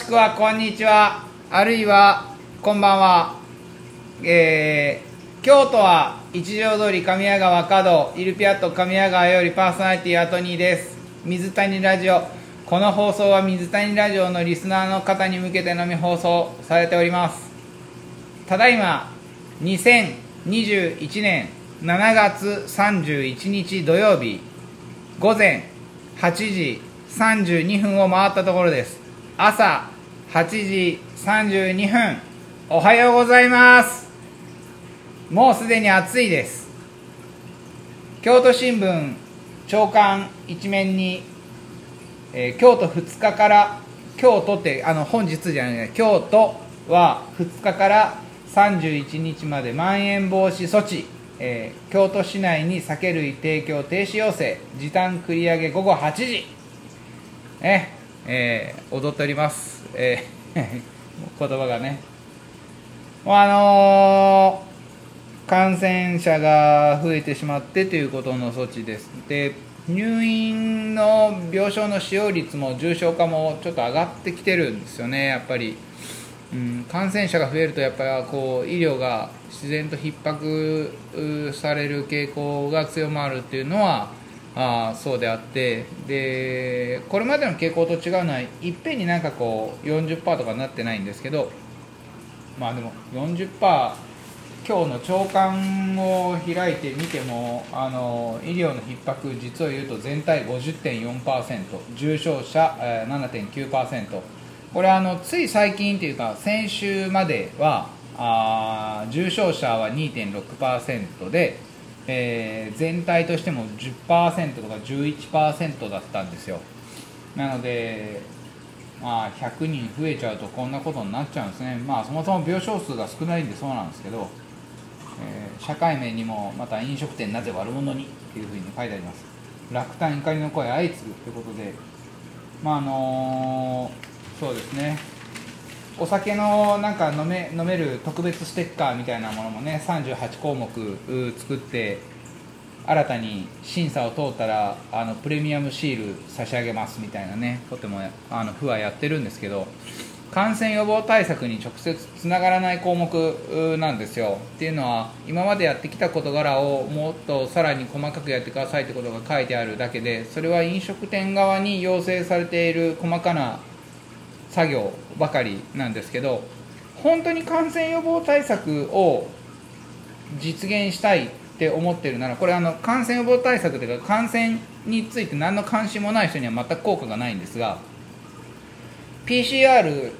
しくはこんにちは。あるいはこんばんは。えー、京都は一条通り神谷川角イルピアット神谷川よりパーソナリティアトニーです。水谷ラジオ。この放送は水谷ラジオのリスナーの方に向けてのみ放送されております。ただいま2021年7月31日土曜日午前8時32分を回ったところです。朝8時32分。おはようございます。もうすでに暑いです。京都新聞朝刊一面に、えー、京都2日から京都ってあの本日じゃない京都は2日から31日までまん延防止措置、えー、京都市内に酒類提供停止要請。時短繰り上げ午後8時。ね。えー、踊っております、えー、言葉がね。あのー、感染者が増えてしまってということの措置です。で入院の病床の使用率も重症化もちょっと上がってきてるんですよね。やっぱり、うん、感染者が増えるとやっぱりこう医療が自然と逼迫される傾向が強まるっていうのはあそうであってでこれまでの傾向と違うのはいっぺんになんかこう40%とかになってないんですけどまあでも40%今日の朝刊を開いてみてもあの医療の逼迫実を言うと全体50.4%重症者、7.9%これあのつい最近というか先週まではあ重症者は2.6%でえー、全体としても10%とか11%だったんですよ。なので、まあ、100人増えちゃうとこんなことになっちゃうんですね。まあそもそも病床数が少ないんでそうなんですけど、えー、社会面にもまた飲食店なぜ悪者に？っていうふうに書いてあります。落胆怒りの声相次ぐということで。まああのー、そうですね。お酒のなんか飲め飲める特別ステッカーみたいなものもね38項目作って新たに審査を通ったらあのプレミアムシール差し上げますみたいなねとてもあの府はやってるんですけど感染予防対策に直接つながらない項目なんですよ。っていうのは今までやってきた事柄をもっとさらに細かくやってくださいってことが書いてあるだけでそれは飲食店側に要請されている細かな作業ばかりなんですけど本当に感染予防対策を実現したいって思ってるならこれあの感染予防対策というか感染について何の関心もない人には全く効果がないんですが PCR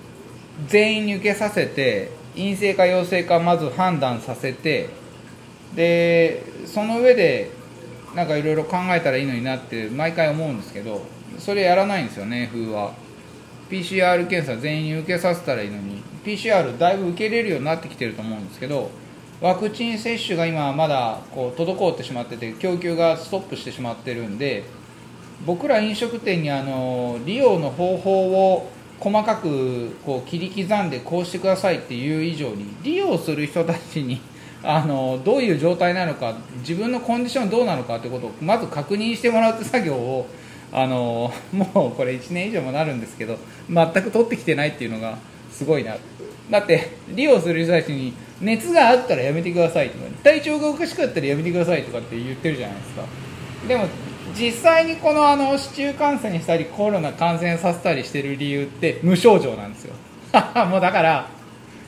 全員に受けさせて陰性か陽性かまず判断させてでその上でなんかいろいろ考えたらいいのになって毎回思うんですけどそれやらないんですよね風は。PCR 検査全員受けさせたらいいのに PCR だいぶ受けれるようになってきてると思うんですけどワクチン接種が今まだこう滞ってしまってて供給がストップしてしまってるんで僕ら飲食店にあの利用の方法を細かくこう切り刻んでこうしてくださいっていう以上に利用する人たちにあのどういう状態なのか自分のコンディションどうなのかってことをまず確認してもらうって作業をあのもうこれ1年以上もなるんですけど全く取ってきてないっていうのがすごいな。だって利用する人たちに熱があったらやめてくださいとか体調がおかしかったらやめてくださいとかって言ってるじゃないですか。でも実際にこのあの市中感染したりコロナ感染させたりしてる理由って無症状なんですよ。もうだから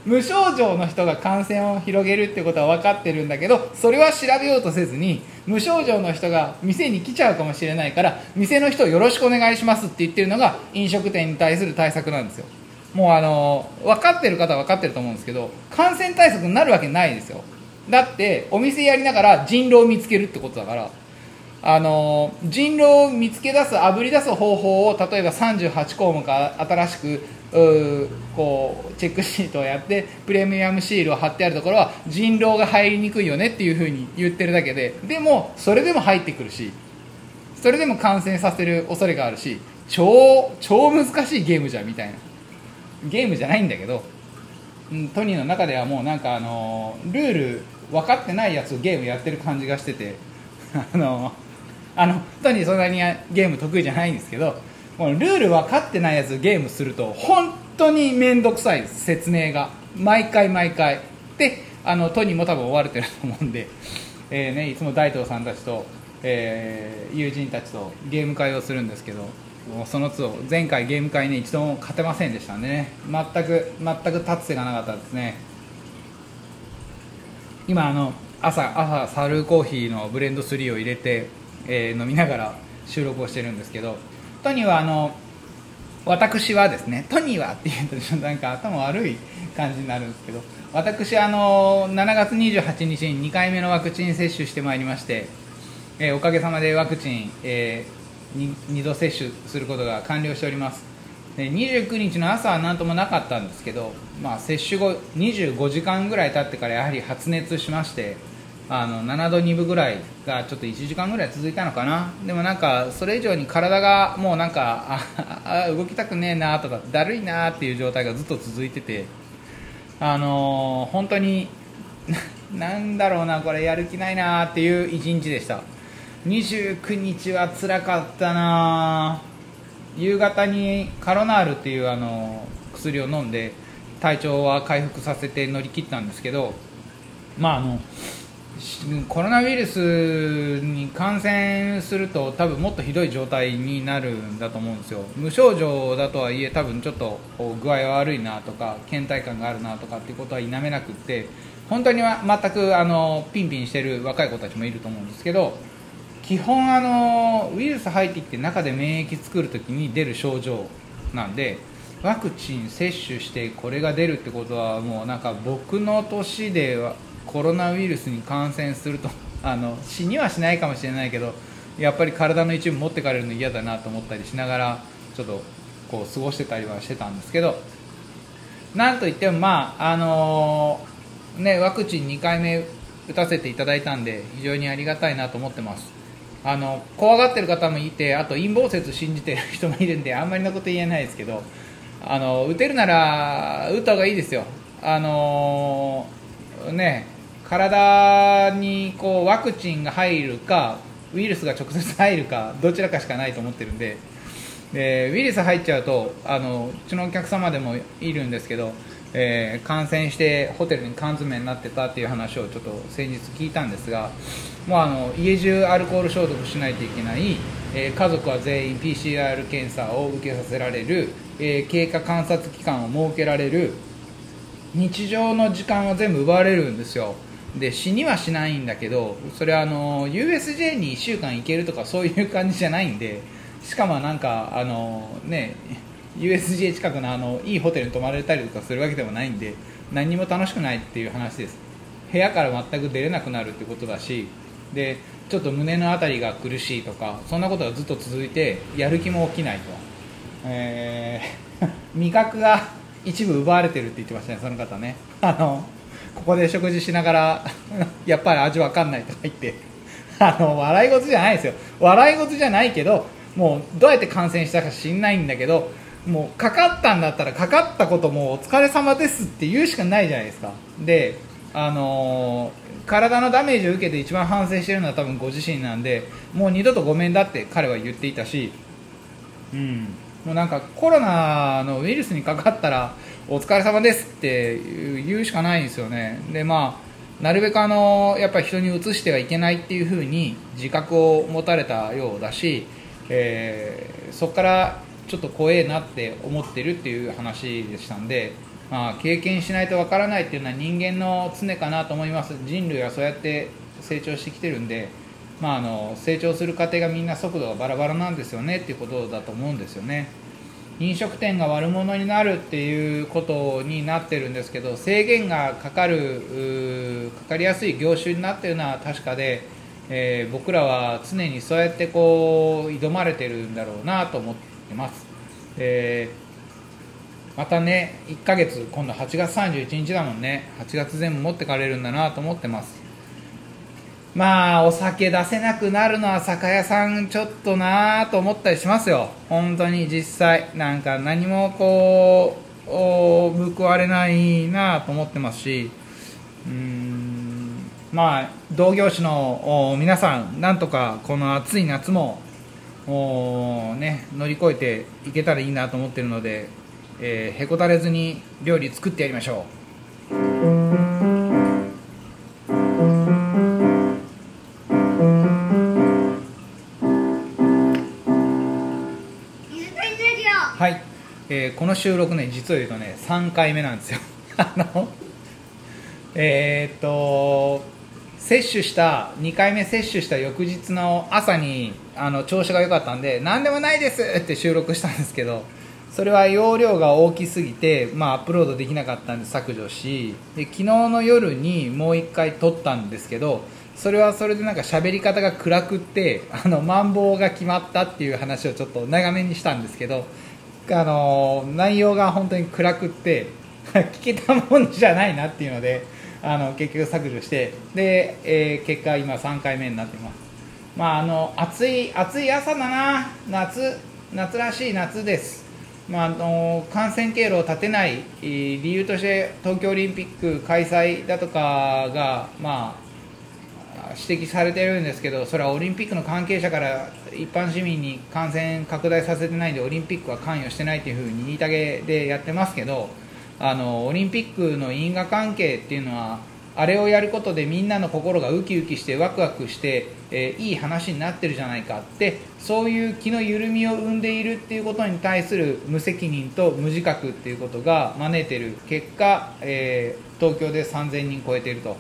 無症状の人が感染を広げるってことは分かってるんだけどそれは調べようとせずに無症状の人が店に来ちゃうかもしれないから店の人よろしくお願いしますって言ってるのが飲食店に対する対策なんですよ。もうあの分かってる方は分かってると思うんですけど感染対策になるわけないですよ。だってお店やりながら人狼を見つけるってことだからあの人狼を見つけ出すあぶり出す方法を例えば38項目新しくこうチェックシートをやってプレミアムシールを貼ってあるところは人狼が入りにくいよねっていうふうに言ってるだけででもそれでも入ってくるしそれでも感染させる恐れがあるし超超難しいゲームじゃんみたいな。ゲームじゃないんだけどうんトニーの中ではもうなんかあのルール分かってないやつをゲームやってる感じがしてて あのあのトニーそんなにゲーム得意じゃないんですけどこのルール分かってないやつゲームすると本当に面倒くさいです説明が毎回毎回。であのトニーも多分追われてると思うんで、えーね、いつも大東さんたちと、えー友人たちとゲーム会をするんですけどその都度前回ゲーム会に一度も勝てませんでしたんでね。全く全く立つ瀬がなかったですね。今あの朝朝サルコーヒーのブレンド3を入れて、えー飲みながら収録をしてるんですけどトニーはあの私はですねトニーはっていうとちょっとなんか頭悪い感じになるんですけど私あの7月28日に2回目のワクチン接種してまいりまして、えーおかげさまでワクチン、え2度接種することが完了しております。で29日の朝は何ともなかったんですけど、まあ、接種後25時間ぐらい経ってからやはり発熱しましてあの7度2分ぐらいがちょっと1時間ぐらい続いたのかな。でもなんかそれ以上に体がもうなんかああ動きたくねえなとかだるいなっていう状態がずっと続いてて。あのー本当に なんだろうなこれやる気ないなっていう一日でした。29日は辛かったな。夕方にカロナールっていうあの薬を飲んで体調は回復させて乗り切ったんですけどまああのコロナウイルスに感染すると多分もっとひどい状態になるんだと思うんですよ。無症状だとはいえ多分ちょっと具合悪いなとか倦怠感があるなとかっていうことは否めなくって本当には全くあのピンピンしてる若い子たちもいると思うんですけど基本あのウイルス入ってきて中で免疫作るときに出る症状なんでワクチン接種してこれが出るってことはもうなんか僕の年ではコロナウイルスに感染すると あの死にはしないかもしれないけどやっぱり体の一部持ってかれるの嫌だなと思ったりしながらちょっとこう過ごしてたりはしてたんですけどなんといってもまああのねワクチン2回目打たせていただいたんで非常にありがたいなと思ってます。あの怖がってる方もいてあと陰謀説信じてる人もいるんであんまりなこと言えないですけどあの打てるなら打った方がいいですよ。あのね体にこうワクチンが入るかウイルスが直接入るかどちらかしかないと思ってるんで。でウイルス入っちゃうとあのうちのお客様でもいるんですけど、えー感染してホテルに缶詰になってたっていう話をちょっと先日聞いたんですがもうあの家中アルコール消毒しないといけない、えー家族は全員 PCR 検査を受けさせられる、えー経過観察期間を設けられる日常の時間は全部奪われるんですよ。で死にはしないんだけどそれはあの USJ に1週間行けるとかそういう感じじゃないんでしかもなんかあのね USJ 近くのあのいいホテルに泊まれたりとかするわけでもないんで何も楽しくないっていう話です。部屋から全く出れなくなるってことだしでちょっと胸の辺りが苦しいとかそんなことがずっと続いてやる気も起きないと、えー 味覚が一部奪われてるって言ってましたねその方ね。あのここで食事しながら やっぱり味わかんないとか言って あの笑い事じゃないですよ。笑い事じゃないけどもうどうやって感染したか知んないんだけどもうかかったんだったらかかったこともお疲れ様ですって言うしかないじゃないですか。であのー体のダメージを受けて一番反省してるのは多分ご自身なんでもう二度とごめんだって彼は言っていたしうん、もうなんかコロナのウイルスにかかったらお疲れ様ですって言うしかないんですよね。でまあなるべくあのやっぱり人にうつしてはいけないっていうふうに自覚を持たれたようだし、えーそこからちょっと怖えなって思ってるっていう話でしたんで、まあ、経験しないとわからないっていうのは人間の常かなと思います。人類はそうやって成長してきてるんでまあ、あの成長する過程がみんな速度がバラバラなんですよねっていうことだと思うんですよね。飲食店が悪者になるっていうことになってるんですけど制限がかかるかかりやすい業種になってるのは確かで、えー僕らは常にそうやってこう挑まれてるんだろうなと思ってます、えーまたね1ヶ月今度8月31日だもんね。8月全部持ってかれるんだなと思ってます。まあお酒出せなくなるのは酒屋さんちょっとなと思ったりしますよ。本当に実際。なんか何もこう報われないなと思ってますし。うーん。まあ同業種の皆さんなんとかこの暑い夏もね乗り越えていけたらいいなと思ってるので、えーへこたれずに料理作ってやりましょ水はい、えーこの収録ね実を言うとね3回目なんですよ。あのえーっと接種した2回目接種した翌日の朝にあの調子が良かったんで何でもないです!って収録したんですけどそれは容量が大きすぎて、まあ、アップロードできなかったんで削除しで昨日の夜にもう1回撮ったんですけどそれはそれでなんか喋り方が暗くってあのマンボウが決まったっていう話をちょっと長めにしたんですけどあの内容が本当に暗くって 聞けたもんじゃないなっていうのであの結局削除してで、えー結果今3回目になってます。まああの暑い暑い朝だな。夏夏らしい夏です。まあ、あの感染経路を立てない理由として東京オリンピック開催だとかが、まあ、指摘されてるんですけどそれはオリンピックの関係者から一般市民に感染拡大させてないんでオリンピックは関与してないというふうに言いたげでやってますけどあのオリンピックの因果関係っていうのはあれをやることでみんなの心がウキウキしてワクワクして、えーいい話になってるじゃないかってそういう気の緩みを生んでいるっていうことに対する無責任と無自覚っていうことが招いている結果、えー東京で3000人超えていると。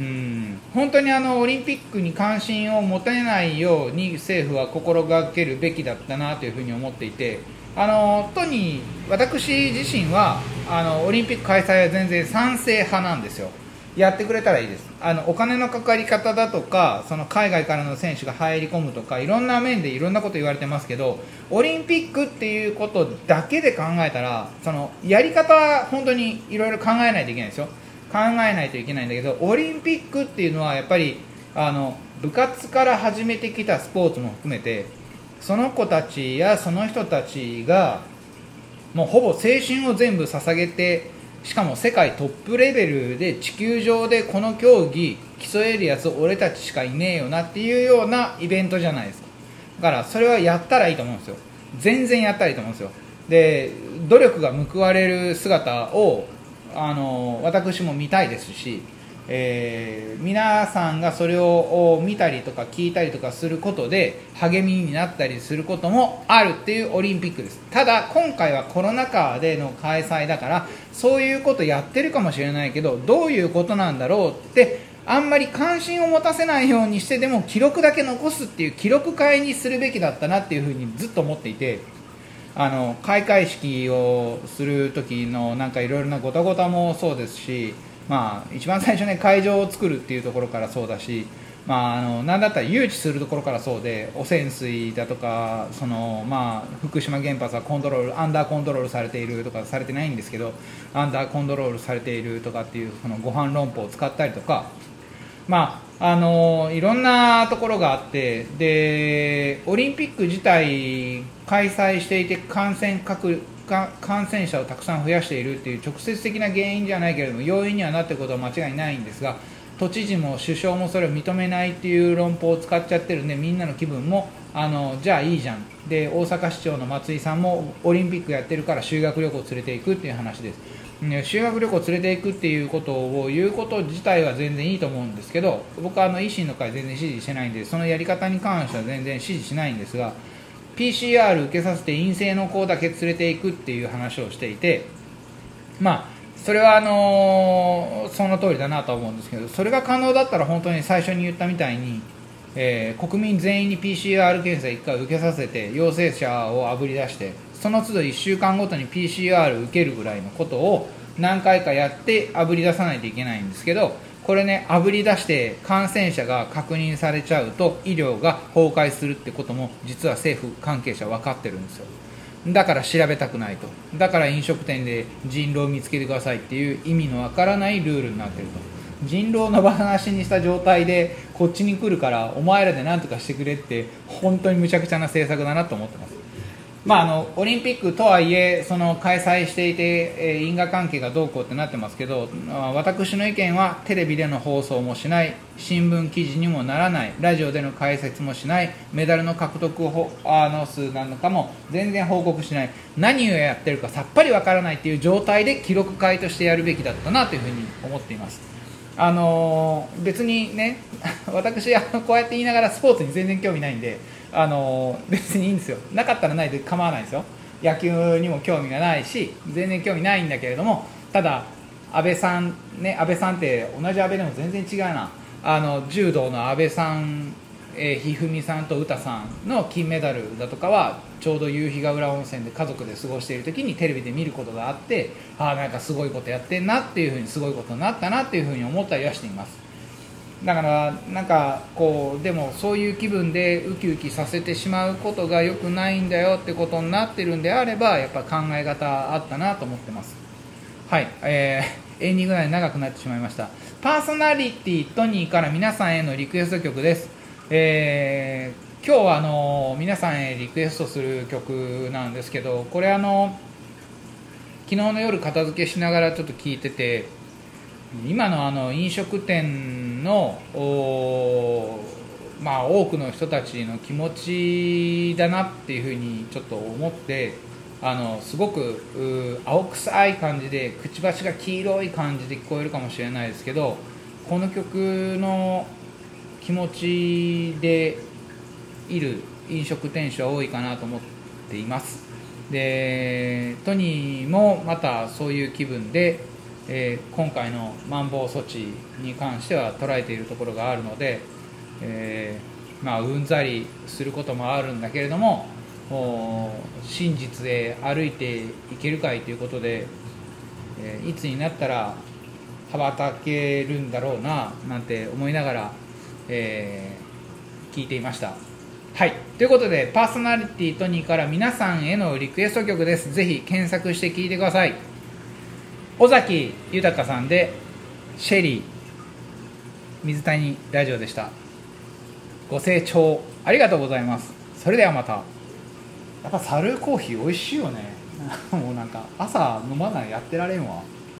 うん。本当にあのオリンピックに関心を持てないように政府は心がけるべきだったなというふうに思っていてあの都に私自身はあのオリンピック開催は全然賛成派なんですよ。やってくれたらいいです。あのお金のかかり方だとかその海外からの選手が入り込むとかいろんな面でいろんなこと言われてますけどオリンピックっていうことだけで考えたらそのやり方は本当にいろいろ考えないといけないですよ。考えないといけないんだけどオリンピックっていうのはやっぱりあの部活から始めてきたスポーツも含めてその子たちやその人たちがもうほぼ青春を全部捧げてしかも世界トップレベルで地球上でこの競技競えるやつ俺たちしかいねえよなっていうようなイベントじゃないですか。だからそれはやったらいいと思うんですよ。全然やったらいいと思うんですよ。で努力が報われる姿をあの私も見たいですし、えー皆さんがそれを見たりとか聞いたりとかすることで励みになったりすることもあるっていうオリンピックです。ただ今回はコロナ禍での開催だからそういうことやってるかもしれないけどどういうことなんだろうってあんまり関心を持たせないようにしてでも記録だけ残すっていう記録会にするべきだったなっていうふうにずっと思っていてあの開会式をする時のなんかいろいろなごたごたもそうですし、まあ、一番最初ね会場を作るっていうところからそうだし、まあ、あのなんだったら誘致するところからそうで汚染水だとかその、まあ、福島原発はコントロールアンダーコントロールされているとかされてないんですけどアンダーコントロールされているとかっていうそのご飯論法を使ったりとか。まああのいろんなところがあってでオリンピック自体開催していて感染確感染者をたくさん増やしているっていう直接的な原因じゃないけれども要因にはなっていることは間違いないんですが都知事も首相もそれを認めないっていう論法を使っちゃってるんでみんなの気分もあのじゃあいいじゃん。で大阪市長の松井さんもオリンピックやってるから修学旅行を連れていくっていう話です。修学旅行連れていくっていうことを言うこと自体は全然いいと思うんですけど僕はあの維新の会全然支持してないんでそのやり方に関しては全然支持しないんですが PCR 受けさせて陰性の子だけ連れていくっていう話をしていてまあそれはあのその通りだなと思うんですけどそれが可能だったら本当に最初に言ったみたいに、えー国民全員に PCR 検査1回受けさせて陽性者をあぶり出してその都度1週間ごとに PCR 受けるぐらいのことを何回かやってあぶり出さないといけないんですけどこれねあぶり出して感染者が確認されちゃうと医療が崩壊するってことも実は政府関係者分かってるんですよ。だから調べたくないと。だから飲食店で人狼を見つけてくださいっていう意味のわからないルールになってると。人狼の話にした状態でこっちに来るからお前らで何とかしてくれって本当にむちゃくちゃな政策だなと思ってます。まあ、あのオリンピックとはいえその開催していて、えー因果関係がどうこうってなってますけど私の意見はテレビでの放送もしない新聞記事にもならないラジオでの解説もしないメダルの獲得ほあの数なのかも全然報告しない何をやってるかさっぱりわからないっていう状態で記録会としてやるべきだったなというふうに思っています。あのー別にね 私あのこうやって言いながらスポーツに全然興味ないんで、あの別にいいんですよ。なかったらないで構わないですよ。野球にも興味がないし全然興味ないんだけれどもただ安倍さんね安倍さんって同じ安倍でも全然違うな。あの柔道の安倍さんえー、ひふみさんと詩さんの金メダルだとかはちょうど夕日ヶ浦温泉で家族で過ごしている時にテレビで見ることがあってああなんかすごいことやってんなっていうふうにすごいことになったなっていうふうに思ったりはしています。だからなんかこうでもそういう気分でウキウキさせてしまうことが良くないんだよってことになってるんであればやっぱ考え方あったなと思ってます。はい、えー、エンディング内で長くなってしまいました。パーソナリティトニーから皆さんへのリクエスト曲です。えー今日はあの皆さんへリクエストする曲なんですけどこれあの昨日の夜片付けしながらちょっと聞いてて今のあの飲食店のまあ多くの人たちの気持ちだなっていうふうにちょっと思ってあのすごく青臭い感じでくちばしが黄色い感じで聞こえるかもしれないですけどこの曲の気持ちでいる飲食店主は多いかなと思っています。でトニーもまたそういう気分で、えー今回のまん防措置に関しては捉えているところがあるので、えーまあうんざりすることもあるんだけれども真実で歩いていけるかいということで、えーいつになったら羽ばたけるんだろうななんて思いながら、え聞いていました。はい。ということでパーソナリティトニーから皆さんへのリクエスト曲です。ぜひ検索して聴いてください。尾崎豊さんで「シェリー」水谷ラジオでした。ご清聴ありがとうございます。それではまた。やっぱサルコーヒー美味しいよね。もうなんか朝飲まないやってられんわ。